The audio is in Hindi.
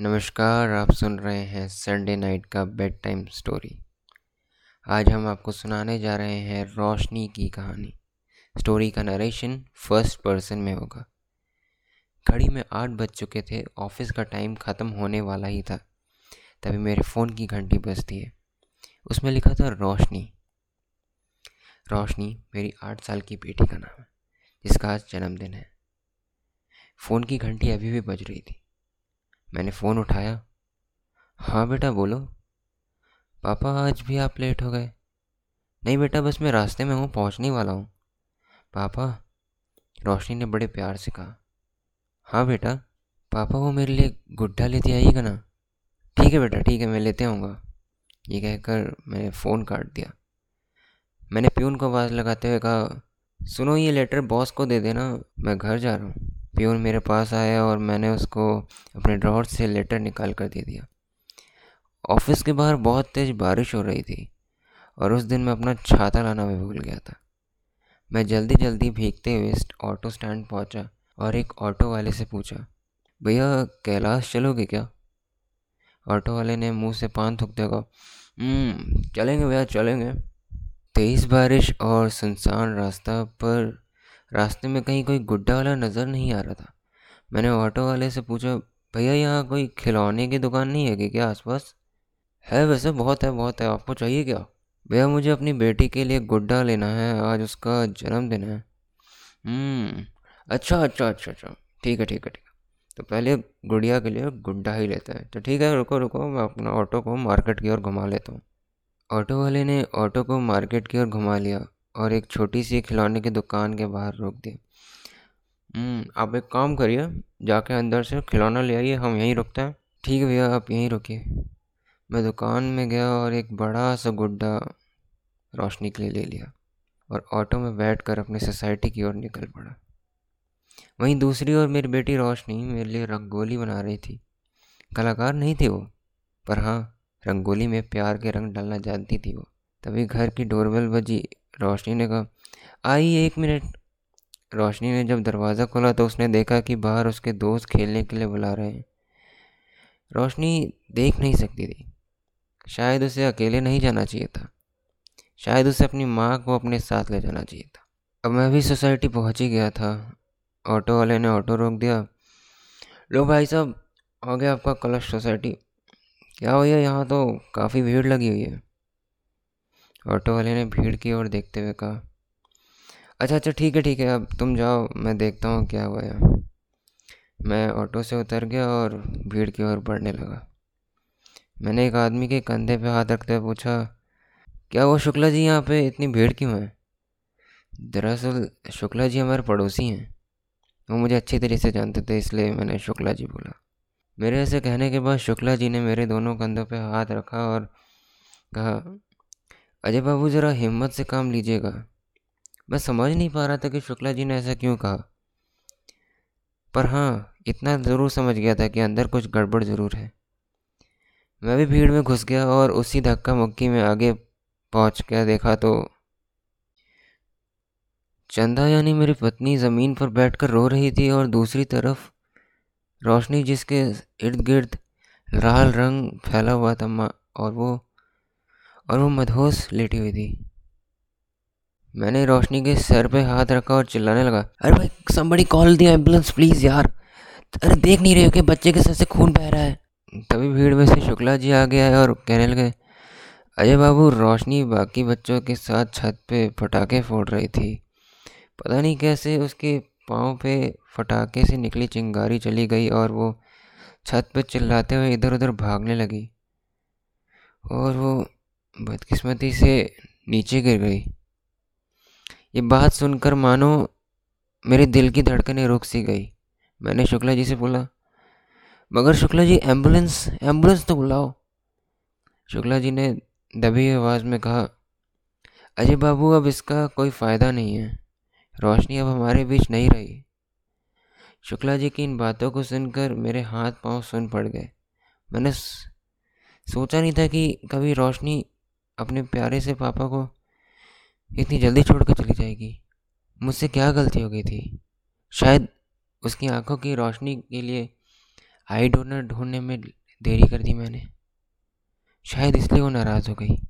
नमस्कार, आप सुन रहे हैं संडे नाइट का बेड टाइम स्टोरी आज हम आपको सुनाने जा रहे हैं रोशनी की कहानी। स्टोरी का नरेशन फ़र्स्ट पर्सन में होगा। घड़ी में आठ बज चुके थे ऑफ़िस का टाइम ख़त्म होने वाला ही था। तभी मेरे फ़ोन की घंटी बजती है। उसमें लिखा था रोशनी। रोशनी मेरी आठ साल की बेटी का नाम है, जिसका आज जन्मदिन है। फ़ोन की घंटी अभी भी बज रही थी। मैंने फ़ोन उठाया। हाँ बेटा, बोलो। पापा, आज भी आप लेट हो गए। नहीं बेटा, बस मैं रास्ते में हूँ, पहुँचने वाला हूँ। पापा, रोशनी ने बड़े प्यार से कहा। हाँ बेटा, पापा वो मेरे लिए गुड्ढा लेते आइएगा ना? ठीक है बेटा, ठीक है, मैं लेते आऊँगा। ये कहकर मैंने फ़ोन काट दिया। मैंने प्यून को आवाज़ लगाते हुए कहा, सुनो, ये लेटर बॉस को दे देना, मैं घर जा रहा हूँ। प्यून मेरे पास आया और मैंने उसको अपने ड्रॉर से लेटर निकाल कर दे दिया। ऑफ़िस के बाहर बहुत तेज़ बारिश हो रही थी और उस दिन मैं अपना छाता लाना भी भूल गया था। मैं जल्दी जल्दी भीगते हुए ऑटो स्टैंड पहुँचा और एक ऑटो वाले से पूछा भैया कैलाश चलोगे क्या? ऑटो वाले ने मुँह से पान थूकते कहा हम्म, चलेंगे भैया चलेंगे। तेज़ बारिश और सुनसान रास्ता पर रास्ते में कहीं कोई गुड्डा वाला नज़र नहीं आ रहा था। मैंने ऑटो वाले से पूछा भैया यहाँ कोई खिलौने की दुकान नहीं है क्या आसपास? है वैसे बहुत है बहुत है। आपको चाहिए क्या? भैया मुझे अपनी बेटी के लिए गुड्डा लेना है। आज उसका जन्मदिन है। हम्म, अच्छा अच्छा अच्छा अच्छा। ठीक है ठीक है ठीक है। तो पहले गुड़िया के लिए गुड्डा ही लेते हैं। तो ठीक है रुको रुको। मैं अपना ऑटो को मार्केट की ओर घुमा लेता हूँ। ऑटो वाले ने ऑटो को मार्केट की ओर घुमा लिया। और एक छोटी सी खिलौने की दुकान के बाहर रोक दिया। हम्म, आप एक काम करिए जाके अंदर से खिलौना ले आइए हम यहीं रुकते हैं। ठीक है भैया आप यहीं रुकिए। मैं दुकान में गया और एक बड़ा सा गुड्डा रोशनी के लिए ले लिया और ऑटो में बैठ कर अपनी सोसाइटी की ओर निकल पड़ा। वहीं दूसरी ओर मेरी बेटी रोशनी मेरे लिए रंगोली बना रही थी। कलाकार नहीं थी वो पर हाँ रंगोली में प्यार के रंग डालना जानती थी वो। तभी घर की डोरबेल बजी रोशनी ने कहा, आई एक मिनट। रोशनी ने जब दरवाज़ा खोला तो उसने देखा कि बाहर उसके दोस्त खेलने के लिए बुला रहे हैं। रोशनी देख नहीं सकती थी। शायद उसे अकेले नहीं जाना चाहिए था। शायद उसे अपनी माँ को अपने साथ ले जाना चाहिए था। अब मैं भी सोसाइटी पहुँच ही गया था। ऑटो वाले ने ऑटो रोक दिया। लो भाई साहब आ गया आपका कलश सोसाइटी। क्या भैया यहाँ तो काफ़ी भीड़ लगी हुई है? ऑटो वाले ने भीड़ की ओर देखते हुए कहा अच्छा अच्छा ठीक है ठीक है, अब तुम जाओ, मैं देखता हूँ क्या हुआ है मैं ऑटो से उतर गया और भीड़ की ओर बढ़ने लगा। मैंने एक आदमी के कंधे पे हाथ रखते हुए पूछा, क्या वो शुक्ला जी यहाँ पे इतनी भीड़ क्यों है? दरअसल, शुक्ला जी हमारे पड़ोसी हैं। वो मुझे अच्छी तरह से जानते थे, इसलिए मैंने शुक्ला जी बोला। मेरे ऐसे कहने के बाद शुक्ला जी ने मेरे दोनों कंधों पे हाथ रखा और कहा अजय बाबू, ज़रा हिम्मत से काम लीजिएगा। मैं समझ नहीं पा रहा था कि शुक्ला जी ने ऐसा क्यों कहा। पर हाँ इतना ज़रूर समझ गया था कि अंदर कुछ गड़बड़ ज़रूर है। मैं भी भीड़ में घुस गया और उसी धक्का मुक्की में आगे पहुँच कर देखा तो चंदा यानी मेरी पत्नी ज़मीन पर बैठकर रो रही थी और दूसरी तरफ़ रोशनी जिसके इर्द गिर्द लाल रंग फैला हुआ था और वो और वो मदहोश लेटी हुई थी। मैंने रोशनी के सर पे हाथ रखा और चिल्लाने लगा, अरे भाई समबड़ी कॉल दिया एंबुलेंस प्लीज़ यार। अरे देख नहीं रहे हो कि बच्चे के सर से खून बह रहा है? तभी भीड़ में से शुक्ला जी आ गया है और कहने लगे, अजय बाबू, रोशनी बाकी बच्चों के साथ छत पे पटाखे फोड़ रही थी। पता नहीं कैसे उसके पाँव पे फटाके से निकली चिंगारी चली गई और वो छत पे चिल्लाते हुए इधर उधर भागने लगी। और वो बदकिस्मती से नीचे गिर गई। ये बात सुनकर मानो मेरे दिल की धड़कनें रुक सी गई। मैंने शुक्ला जी से बोला, मगर शुक्ला जी, एंबुलेंस एंबुलेंस तो बुलाओ। शुक्ला जी ने दबी आवाज़ में कहा, अजय बाबू, अब इसका कोई फ़ायदा नहीं है। रोशनी अब हमारे बीच नहीं रही। शुक्ला जी की इन बातों को सुनकर मेरे हाथ पाँव सुन पड़ गए। मैंने सोचा नहीं था कि कभी रोशनी अपने प्यारे से पापा को इतनी जल्दी छोड़ कर चली जाएगी। मुझसे क्या गलती हो गई थी? शायद उसकी आँखों की रोशनी के लिए आई डोनर ढूँढने में देरी कर दी मैंने। शायद इसलिए वो नाराज़ हो गई।